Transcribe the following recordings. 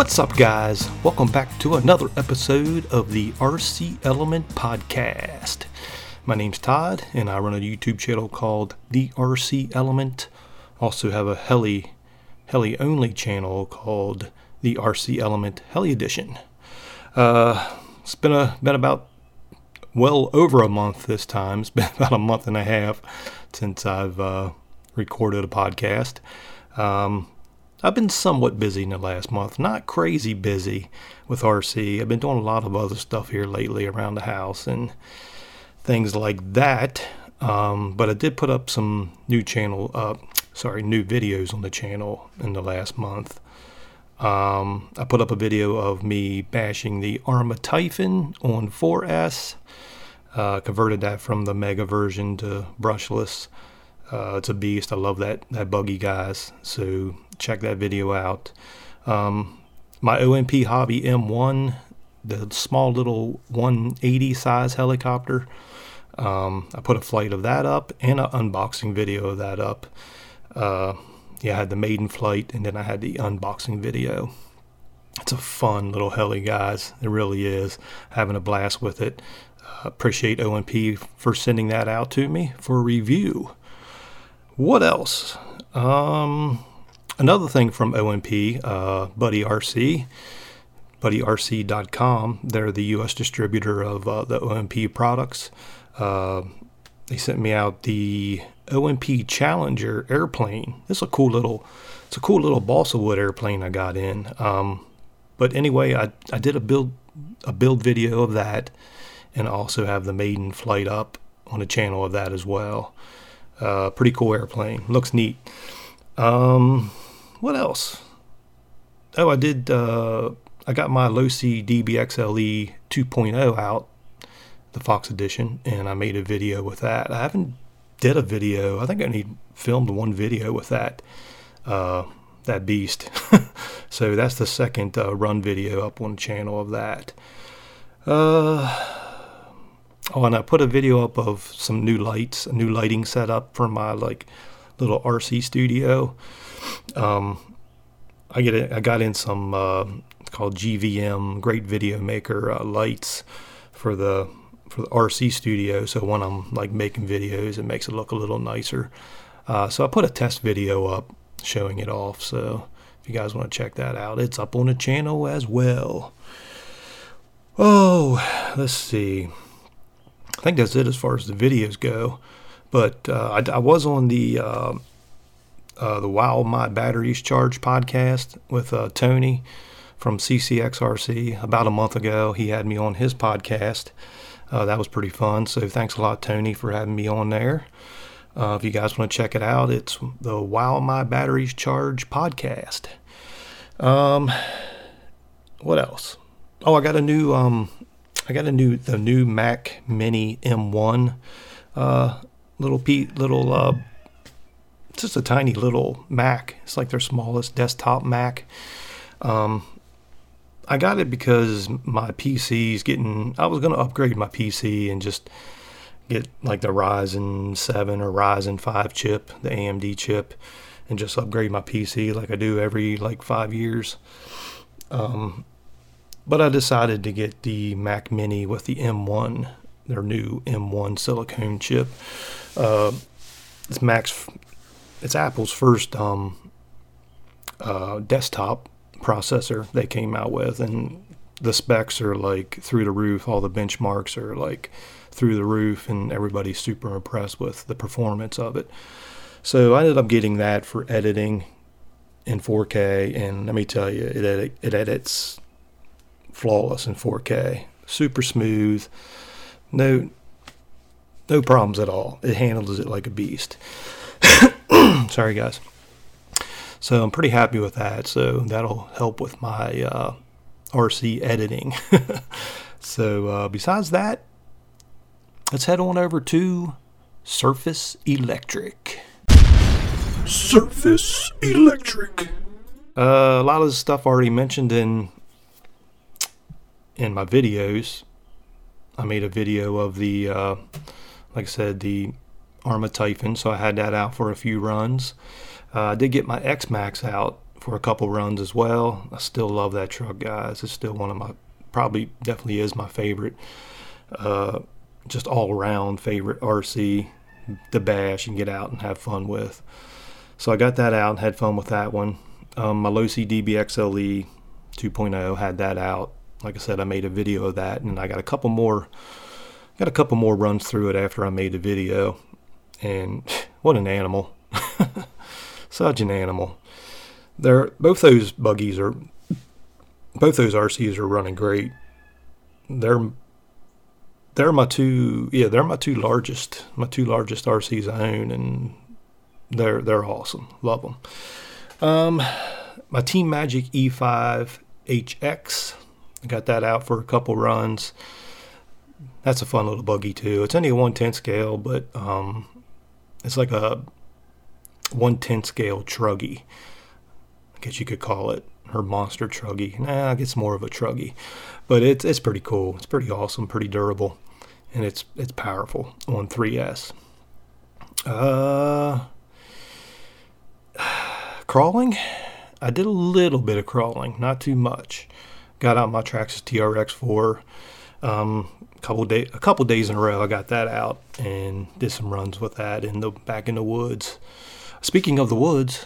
What's up, guys? Welcome back to another episode of the RC Element Podcast. My name's Todd, and I run a YouTube channel called The RC Element. Also have a heli, heli only channel called The RC Element Heli Edition. Uh, it's been a been about well over a month this time. It's been about a month and a half since I've uh, recorded a podcast. Um, I've been somewhat busy in the last month, not crazy busy with RC. I've been doing a lot of other stuff here lately around the house and things like that. Um, but I did put up some new channel, uh, sorry, new videos on the channel in the last month. Um, I put up a video of me bashing the Arrma Typhon on 4S. Uh, converted that from the Mega version to brushless. Uh, it's a beast. I love that that buggy, guys. So check that video out. Um, my OMP Hobby M1, the small little 180 size helicopter. Um, I put a flight of that up and an unboxing video of that up. Uh, yeah, I had the maiden flight and then I had the unboxing video. It's a fun little heli, guys. It really is. Having a blast with it. Uh, appreciate OMP for sending that out to me for review. What else? Um, another thing from OMP, uh, Buddy RC, BuddyRC.com. They're the U.S. distributor of uh, the OMP products. Uh, they sent me out the OMP Challenger airplane. It's a cool little, it's a cool little balsa wood airplane I got in. Um, but anyway, I, I did a build a build video of that, and also have the maiden flight up on the channel of that as well. Uh, pretty cool airplane. Looks neat. Um, what else? Oh, I did. Uh, I got my Losi DBXLE 2.0 out, the Fox edition, and I made a video with that. I haven't did a video. I think I only filmed one video with that. Uh, that beast. so that's the second uh, run video up on the channel of that. Uh, Oh, and I put a video up of some new lights, a new lighting setup for my like little RC studio. Um, I get it, I got in some uh, called GVM, Great Video Maker uh, lights for the for the RC studio. So when I'm like making videos, it makes it look a little nicer. Uh, so I put a test video up showing it off. So if you guys want to check that out, it's up on the channel as well. Oh, let's see. I think that's it as far as the videos go. But uh, I, I, was on the uh, uh, the Wow My Batteries Charge podcast with uh, Tony from CCXRC about a month ago. He had me on his podcast. Uh, that was pretty fun. So thanks a lot, Tony, for having me on there. Uh, if you guys want to check it out, it's the Wow My Batteries Charge podcast. Um, what else? Oh, I got a new um, I got a new the new Mac Mini M1 uh, little Pete little uh, just a tiny little Mac. It's like their smallest desktop Mac. Um, I got it because my PC is getting. I was to upgrade my PC and just get like the Ryzen 7 or Ryzen 5 chip, the AMD chip, and just upgrade my PC like I do every like five years. Um, but I decided to get the Mac Mini with the M1, their new M1 silicone chip. Uh, it's Mac's, it's Apple's first um, uh, desktop processor they came out with, and the specs are like through the roof. All the benchmarks are like through the roof, and everybody's super impressed with the performance of it. So I ended up getting that for editing in 4K, and let me tell you, it, edit, it edits flawless in 4K, super smooth, no no problems at all. It handles it like a beast. Sorry, guys. So I'm pretty happy with that. So that'll help with my uh, RC editing. so uh, besides that, let's head on over to Surface Electric. Surface Electric. Uh, a lot of the stuff already mentioned in in my videos. I made a video of the, uh, like I said, the Arrma Typhon, so I had that out for a few runs. Uh, I did get my X Max out for a couple runs as well. I still love that truck, guys. It's still one of my, probably definitely is my favorite, uh, just all around favorite RC to bash and get out and have fun with. So I got that out and had fun with that one. Um, my Losi DBXLE 2.0 had that out. Like I said, I made a video of that, and I got a couple more, got a couple more runs through it after I made the video. And what an animal! Such an animal. They're both those buggies are, both those RCs are running great. They're they're my two yeah they're my two largest my two largest RCs I own and they're they're awesome love them um my Team Magic E5 HX got that out for a couple runs that's a fun little buggy too it's only a 110 scale but um it's like a 110 scale truggy I guess you could call it her monster truggy. Nah, it's more of a truggy, but it's it's pretty cool. It's pretty awesome, pretty durable, and it's it's powerful on 3S. Uh, crawling, I did a little bit of crawling, not too much. Got out my Traxxas TRX4. Um, a couple day, a couple days in a row, I got that out and did some runs with that in the back in the woods. Speaking of the woods,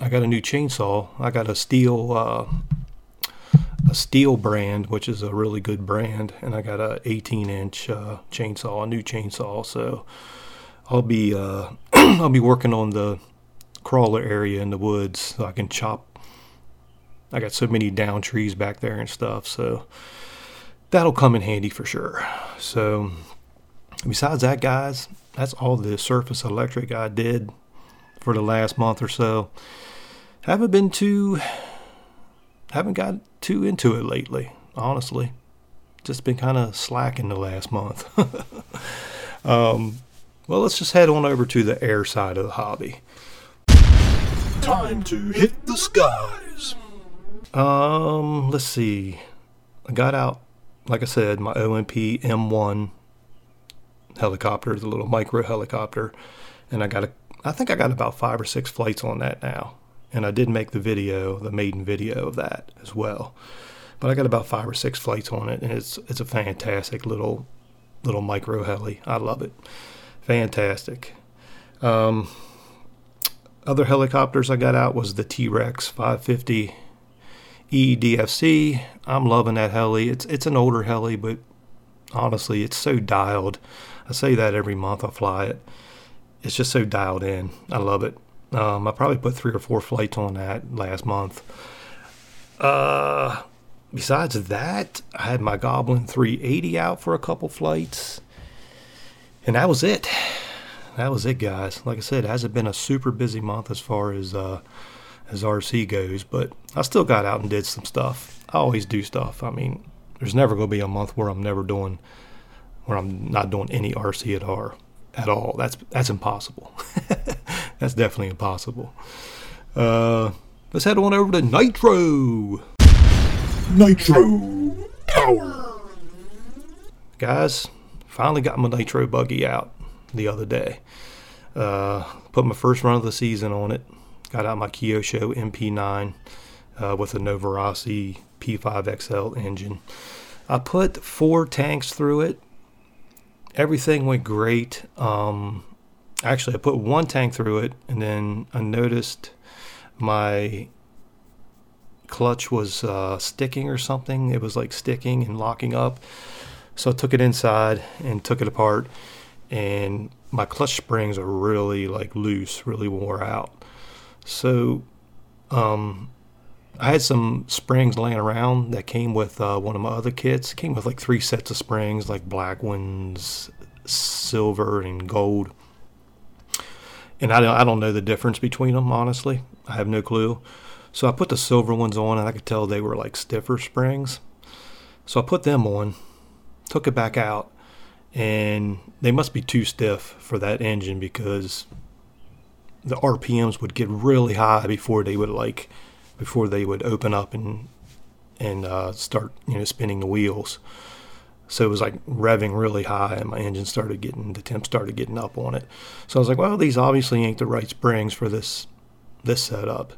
I got a new chainsaw. I got a steel, uh, a Stihl brand, which is a really good brand, and I got a 18 inch uh, chainsaw, a new chainsaw. So I'll be uh, I'll be working on the crawler area in the woods so I can chop. I got so many down trees back there and stuff, so that'll come in handy for sure. So besides that, guys, that's all the surface electric I did for the last month or so. Haven't been too haven't got too into it lately honestly. Just been kind of slacking the last month. Um, well let's just head on over to the air side of the hobby. Time to hit the skies um let's see i got out like i said my omp m1 helicopter the little micro helicopter and i got a i think i got about five or six flights on that now and I did make the video, the maiden video of that as well. But I got about five or six flights on it, and it's it's a fantastic little little micro heli. I love it, fantastic. Um, other helicopters I got out was the T-Rex 550 EDFC. I'm loving that heli. It's it's an older heli, but honestly, it's so dialed. I say that every month I fly it. It's just so dialed in. I love it. Um, I probably put three or four flights on that last month. Uh, besides that, I had my Goblin 380 out for a couple flights, and that was it. That was it, guys. Like I said, it hasn't been a super busy month as far as uh, as RC goes, but I still got out and did some stuff. I always do stuff. I mean, there's never going to be a month where I'm never doing, where I'm not doing any RC at all. At all. That's that's impossible. That's definitely impossible. Uh, let's head on over to Nitro. Nitro Power. Guys, finally got my Nitro buggy out the other day. Uh, put my first run of the season on it. Got out my Kyosho MP9 uh, with a Novarossi P5XL engine. I put four tanks through it. Everything went great. Um, actually I put one tank through it and then I noticed my clutch was uh, sticking or something. It was like sticking and locking up. So I took it inside and took it apart and my clutch springs are really like loose, really wore out. So um, I had some springs laying around that came with uh, one of my other kits. It came with like three sets of springs, like black ones, silver, and gold and I don't, I don't know the difference between them honestly. I have no clue. So I put the silver ones on, and I could tell they were like stiffer springs. So I put them on, took it back out, and they must be too stiff for that engine because the RPMs would get really high before they would like before they would open up and and uh, start you know spinning the wheels. So it was like revving really high, and my engine started getting the temp started getting up on it. So I was like, well, these obviously ain't the right springs for this this setup.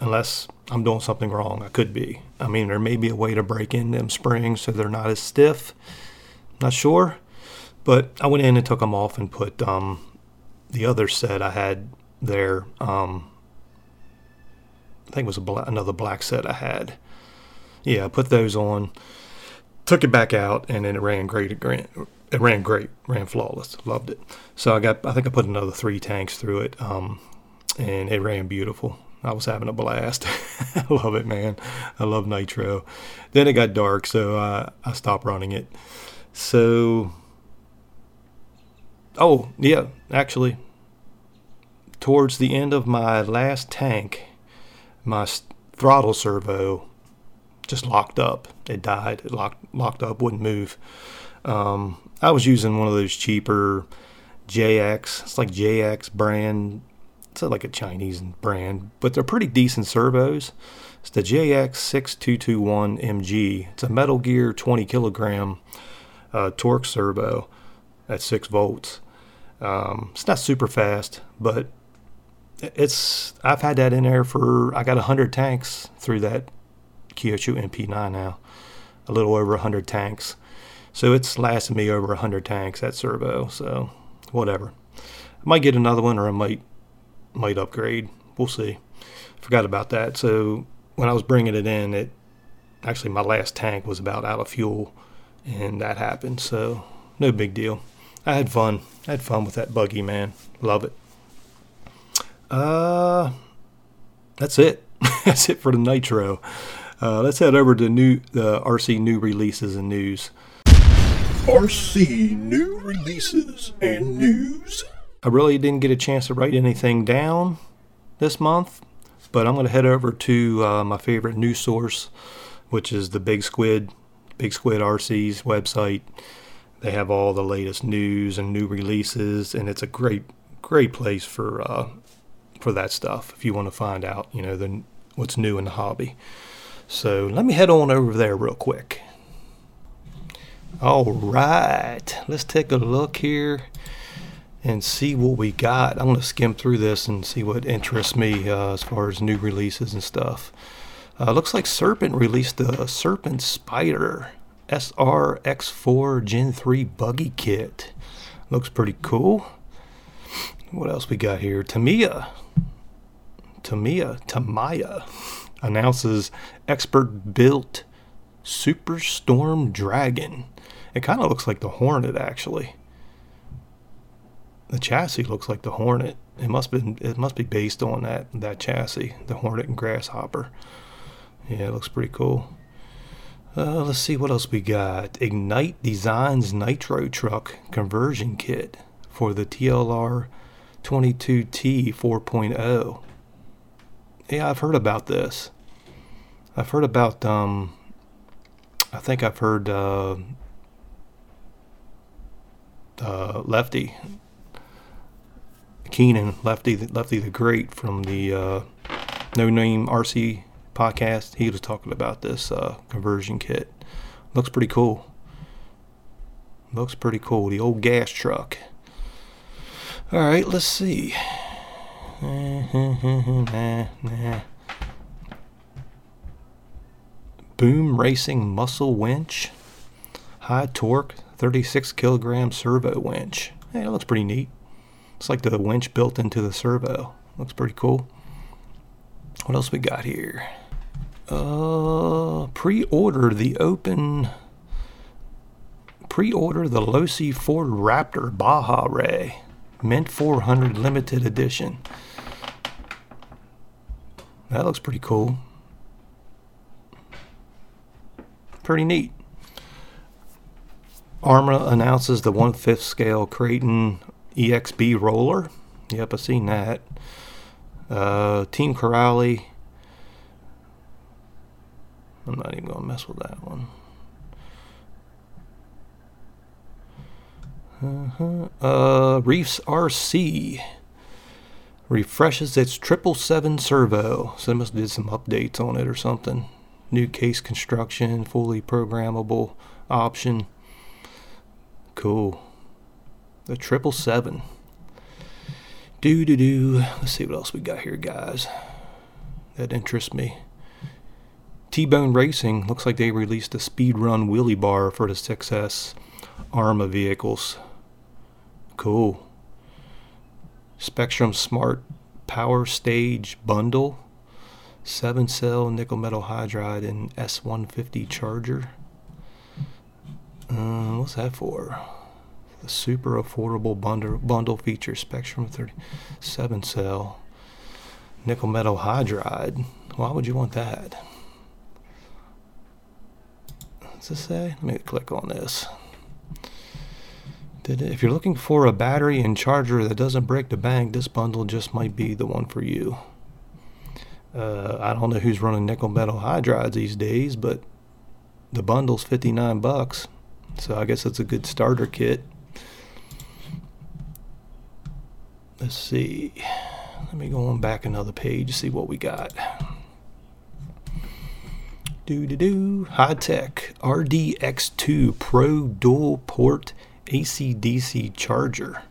unless I'm doing something wrong. I could be. I mean, there may be a way to break in them springs so they're not as stiff. Not sure. But I went in and took them off and put um, the other set I had there. Um, I think it was black, another black set I had. Yeah, I put those on, took it back out, and then it ran great. It ran, great, ran flawless. Loved it. So I got, I think I put another three tanks through it, um, and it ran beautiful. I was having a blast. I love it, man. I love nitro. Then it got dark, so I, I stopped running it. So, oh yeah, actually, towards the end of my last tank, my throttle servo just locked up. It died. It locked locked up, wouldn't move. Um, I was using one of those cheaper JX. It's like JX brand. It's like a Chinese brand, but they're pretty decent servos. It's the JX6221MG. It's a Metal Gear 20 kilogram uh, torque servo at six volts. Um, it's not super fast, but it's I've had that in there for I got hundred tanks through that Kyosho MP9 now, a little over hundred tanks. So it's lasted me over hundred tanks that servo. So whatever, I might get another one or I might might upgrade. We'll see. Forgot about that. So when I was bringing it in, it actually my last tank was about out of fuel, and that happened. So no big deal. I had fun. I had fun with that buggy, man. Love it. Uh, that's it. that's it for the Nitro. Uh, let's head over to new the uh, RC new releases and news. RC new releases and news. I really didn't get a chance to write anything down this month, but I'm going to head over to uh, my favorite news source, which is the Big Squid, Big Squid RC's website. They have all the latest news and new releases, and it's a great, great place for uh, for that stuff if you want to find out, you know, the, what's new in the hobby. So let me head on over there real quick. All right, let's take a look here and see what we got. I'm going to skim through this and see what interests me uh, as far as new releases and stuff. Uh, looks like Serpent released the Serpent Spider SRX4 Gen 3 buggy kit. Looks pretty cool. What else we got here? Tamia. Tamia. Tamiya announces expert built Superstorm Dragon. It kind of looks like the Hornet, actually. The chassis looks like the Hornet. It must be it must be based on that that chassis, the Hornet and Grasshopper. Yeah, it looks pretty cool. Uh, let's see what else we got. Ignite Designs Nitro Truck conversion kit for the TLR 22T 4.0 yeah, I've heard about this. I've heard about. Um, I think I've heard uh, uh, Lefty Keenan, Lefty, Lefty the Great from the uh, No Name RC podcast. He was talking about this uh, conversion kit. Looks pretty cool. Looks pretty cool. The old gas truck. All right, let's see nah, nah. Boom Racing Muscle Winch. High torque, 36 kilogram servo winch. Hey, that looks pretty neat. It's like the winch built into the servo. Looks pretty cool. What else we got here? Uh, pre-order the open. Pre-order the Losi Ford Raptor Baja Rey, Mint 400 limited edition. That looks pretty cool. Pretty neat. Arrma announces the 1 5th scale Kraton EXB roller. Yep, I've seen that. Uh, Team Corally. I'm not even going to mess with that one. Uh-huh. Uh, Reefs RC refreshes its 777 servo. So they must have did some updates on it or something. New case construction, fully programmable option. Cool. The 777. Do do do. Let's see what else we got here, guys. that interests me. T-Bone Racing looks like they released a speed run wheelie bar for the 6S Arrma vehicles. Cool. Spektrum Smart Power Stage Bundle, 7 cell nickel metal hydride and S150 charger. Uh, what's that for? The super affordable bundle bundle features Spektrum 37 cell nickel metal hydride. Why would you want that? What's this say? Let me click on this. If you're looking for a battery and charger that doesn't break the bank, this bundle just might be the one for you. Uh, I don't know who's running nickel metal hydrides these days, but the bundle's 59 bucks. So I guess it's a good starter kit. Let's see. Let me go on back another page, see what we got. Do do do. Hitec RDX2 Pro Dual Port AC/DC charger.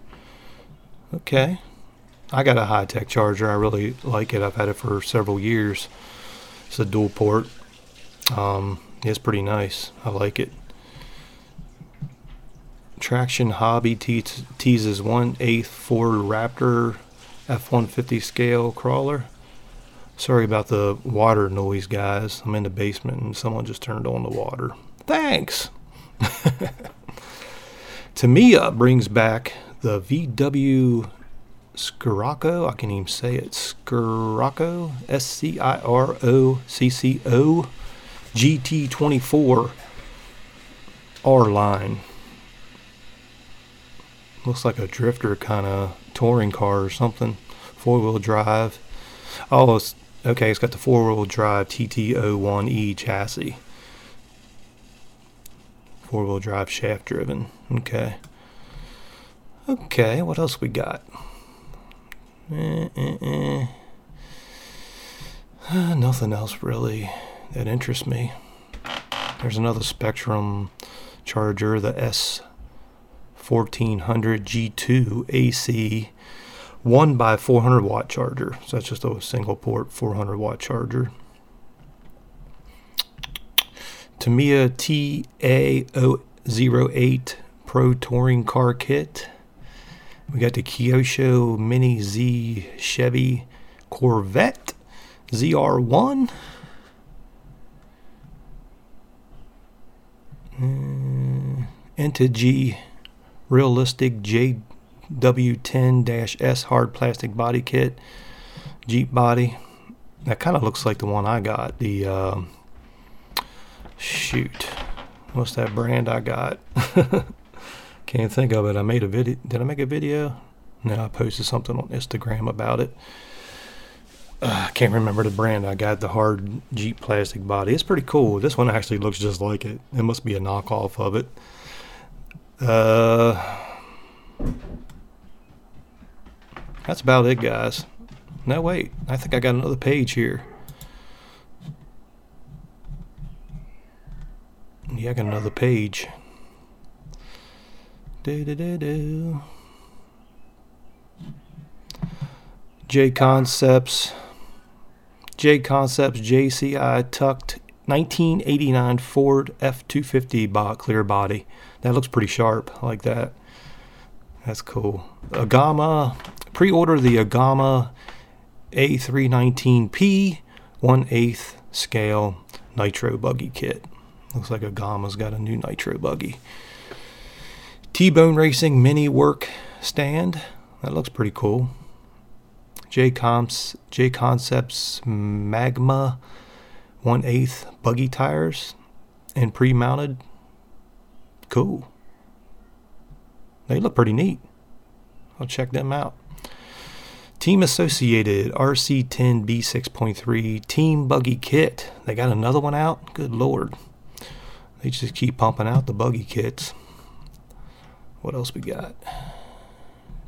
Okay. I got a Hitec charger. I really like it. I've had it for several years. It's a dual port. Um, it's pretty nice. I like it. Traction Hobby te- teases 1 8th Ford Raptor F 150 scale crawler. Sorry about the water noise, guys. I'm in the basement and someone just turned on the water. Thanks! Tamiya brings back the VW Scirocco. I can even say it. Scirocco. S C I R O C C O GT24 R line. Looks like a drifter kind of touring car or something. Four wheel drive. Oh, it's, okay. It's got the four wheel drive TT01E chassis. Four wheel drive shaft driven. Okay. Okay, what else we got? Eh, eh, eh. Uh, nothing else really that interests me. There's another Spektrum charger, the S1400 G2 AC 1 by 400 watt charger. So that's just a single port 400 watt charger. Tamiya TA008 Pro Touring Car Kit. We got the Kyosho Mini Z Chevy Corvette ZR1. Uh, Integy Realistic JW10-S Hard Plastic Body Kit. Jeep body. That kind of looks like the one I got. The, uh, shoot. What's that brand I got? Can't think of it. I made a video. Did I make a video? No, I posted something on Instagram about it. Uh, I can't remember the brand. I got the hard Jeep plastic body. It's pretty cool. This one actually looks just like it. It must be a knockoff of it. Uh, that's about it, guys. No, wait. I think I got another page here. Yeah, I got another page. Do do do do. J Concepts. J Concepts JCI tucked 1989 Ford F250 bot clear body. That looks pretty sharp. I like that. That's cool. Agama. Pre order the Agama A319P 1 8th scale nitro buggy kit. Looks like Agama's got a new nitro buggy. T-Bone Racing mini work stand. That looks pretty cool. J Comps J Concepts Magma 1 8th buggy tires and pre-mounted. Cool. They look pretty neat. I'll check them out. Team Associated RC10 B6.3 Team Buggy Kit. They got another one out? Good lord. They just keep pumping out the buggy kits. What else we got?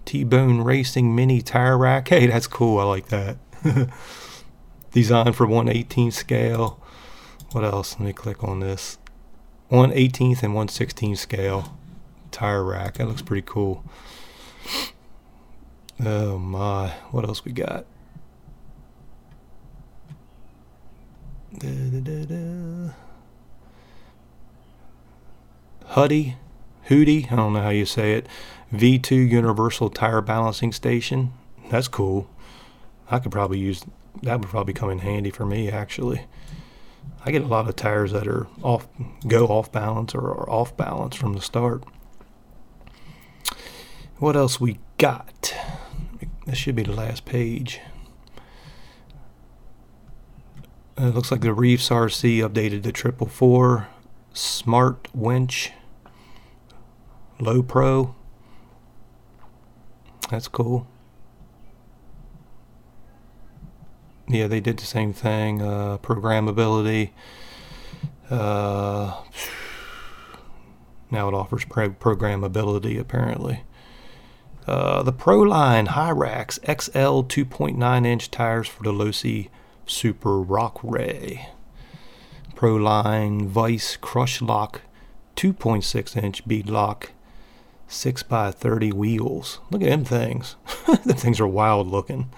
T-Bone Racing Mini Tire Rack. Hey, that's cool. I like that. Designed for 118th scale. What else? Let me click on this. 118th and 116th scale tire rack. That looks pretty cool. Oh my. What else we got? Da, da, da. Huddy, Hootie, I don't know how you say it. V2 Universal Tire Balancing Station. That's cool. I could probably use that would probably come in handy for me actually. I get a lot of tires that are off go off balance or are off balance from the start. What else we got? This should be the last page. Uh, it looks like the Reefs RC updated to triple four smart winch low pro. That's cool. Yeah, they did the same thing. Uh, programmability. Uh, now it offers pro- programmability apparently. Uh, the Proline Hyrax XL 2.9 inch tires for the Losi Super Rock Rey. Proline Vice Crush Lock 2.6 inch bead lock 6 by 30 wheels. Look at them things. the things are wild looking.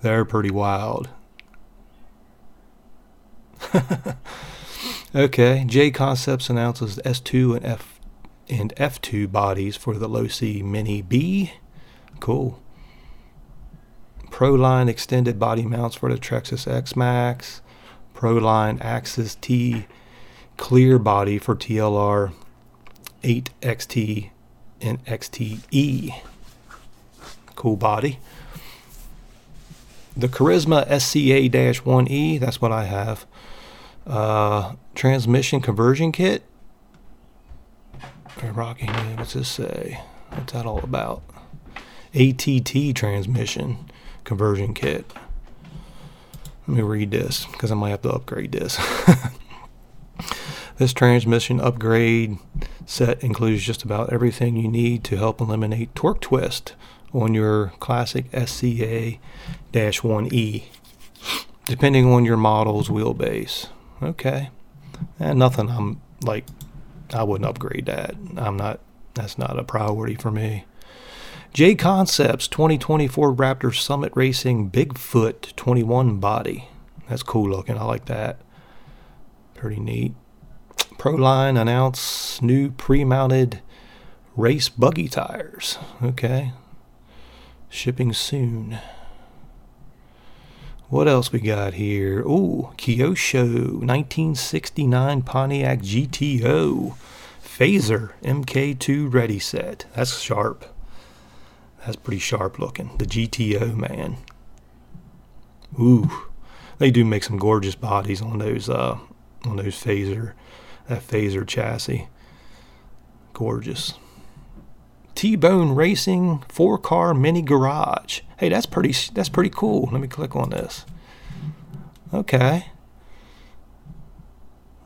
They're pretty wild. okay, J Concepts announces S2 and F and F2 bodies for the Losi Mini B. Cool. Proline extended body mounts for the Traxxas X Max. Proline Axis T clear body for TLR 8XT and XTE. Cool body. The Carisma SCA 1E, that's what I have. Uh, transmission conversion kit. Rocky, what's this say? What's that all about? ATT transmission conversion kit. Let me read this because I might have to upgrade this. this transmission upgrade set includes just about everything you need to help eliminate torque twist on your classic SCA 1E, depending on your model's wheelbase. Okay. And nothing I'm like, I wouldn't upgrade that. I'm not, that's not a priority for me. J Concepts 2024 Raptor Summit Racing Bigfoot 21 body. That's cool looking. I like that. Pretty neat. Proline announced new pre mounted race buggy tires. Okay. Shipping soon. What else we got here? Ooh, Kyosho 1969 Pontiac GTO Fazer MK2 ready set. That's sharp. That's pretty sharp looking. The GTO, man. Ooh, they do make some gorgeous bodies on those uh, on those Fazer that Fazer chassis. Gorgeous. T-Bone Racing four car mini garage. Hey, that's pretty that's pretty cool. Let me click on this. Okay.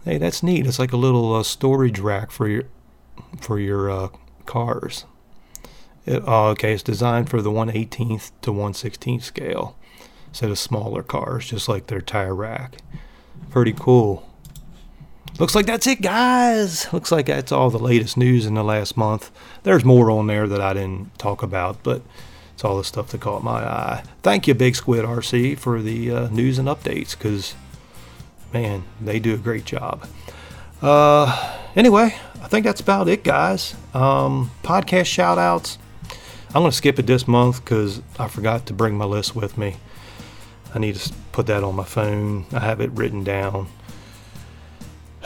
Hey, that's neat. It's like a little uh, storage rack for your for your uh, cars. It, uh, okay, it's designed for the 118th to 116th scale, so the smaller cars, just like their tire rack. Pretty cool. Looks like that's it, guys. Looks like that's all the latest news in the last month. There's more on there that I didn't talk about, but it's all the stuff that caught my eye. Thank you, Big Squid RC, for the uh, news and updates, because, man, they do a great job. Uh, anyway, I think that's about it, guys. Um, podcast shout outs. I'm going to skip it this month because I forgot to bring my list with me. I need to put that on my phone. I have it written down.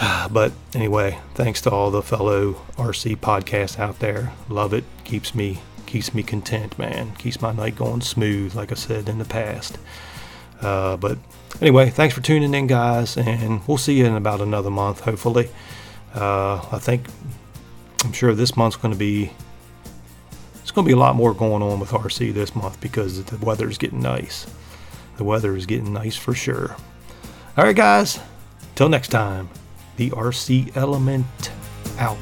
But anyway, thanks to all the fellow RC podcasts out there. Love it. Keeps me keeps me content, man. Keeps my night going smooth, like I said in the past. Uh, but anyway, thanks for tuning in, guys, and we'll see you in about another month, hopefully. Uh, I think I'm sure this month's going to be going to be a lot more going on with RC this month because the weather is getting nice. The weather is getting nice for sure. All right, guys. Till next time, the RC Element out.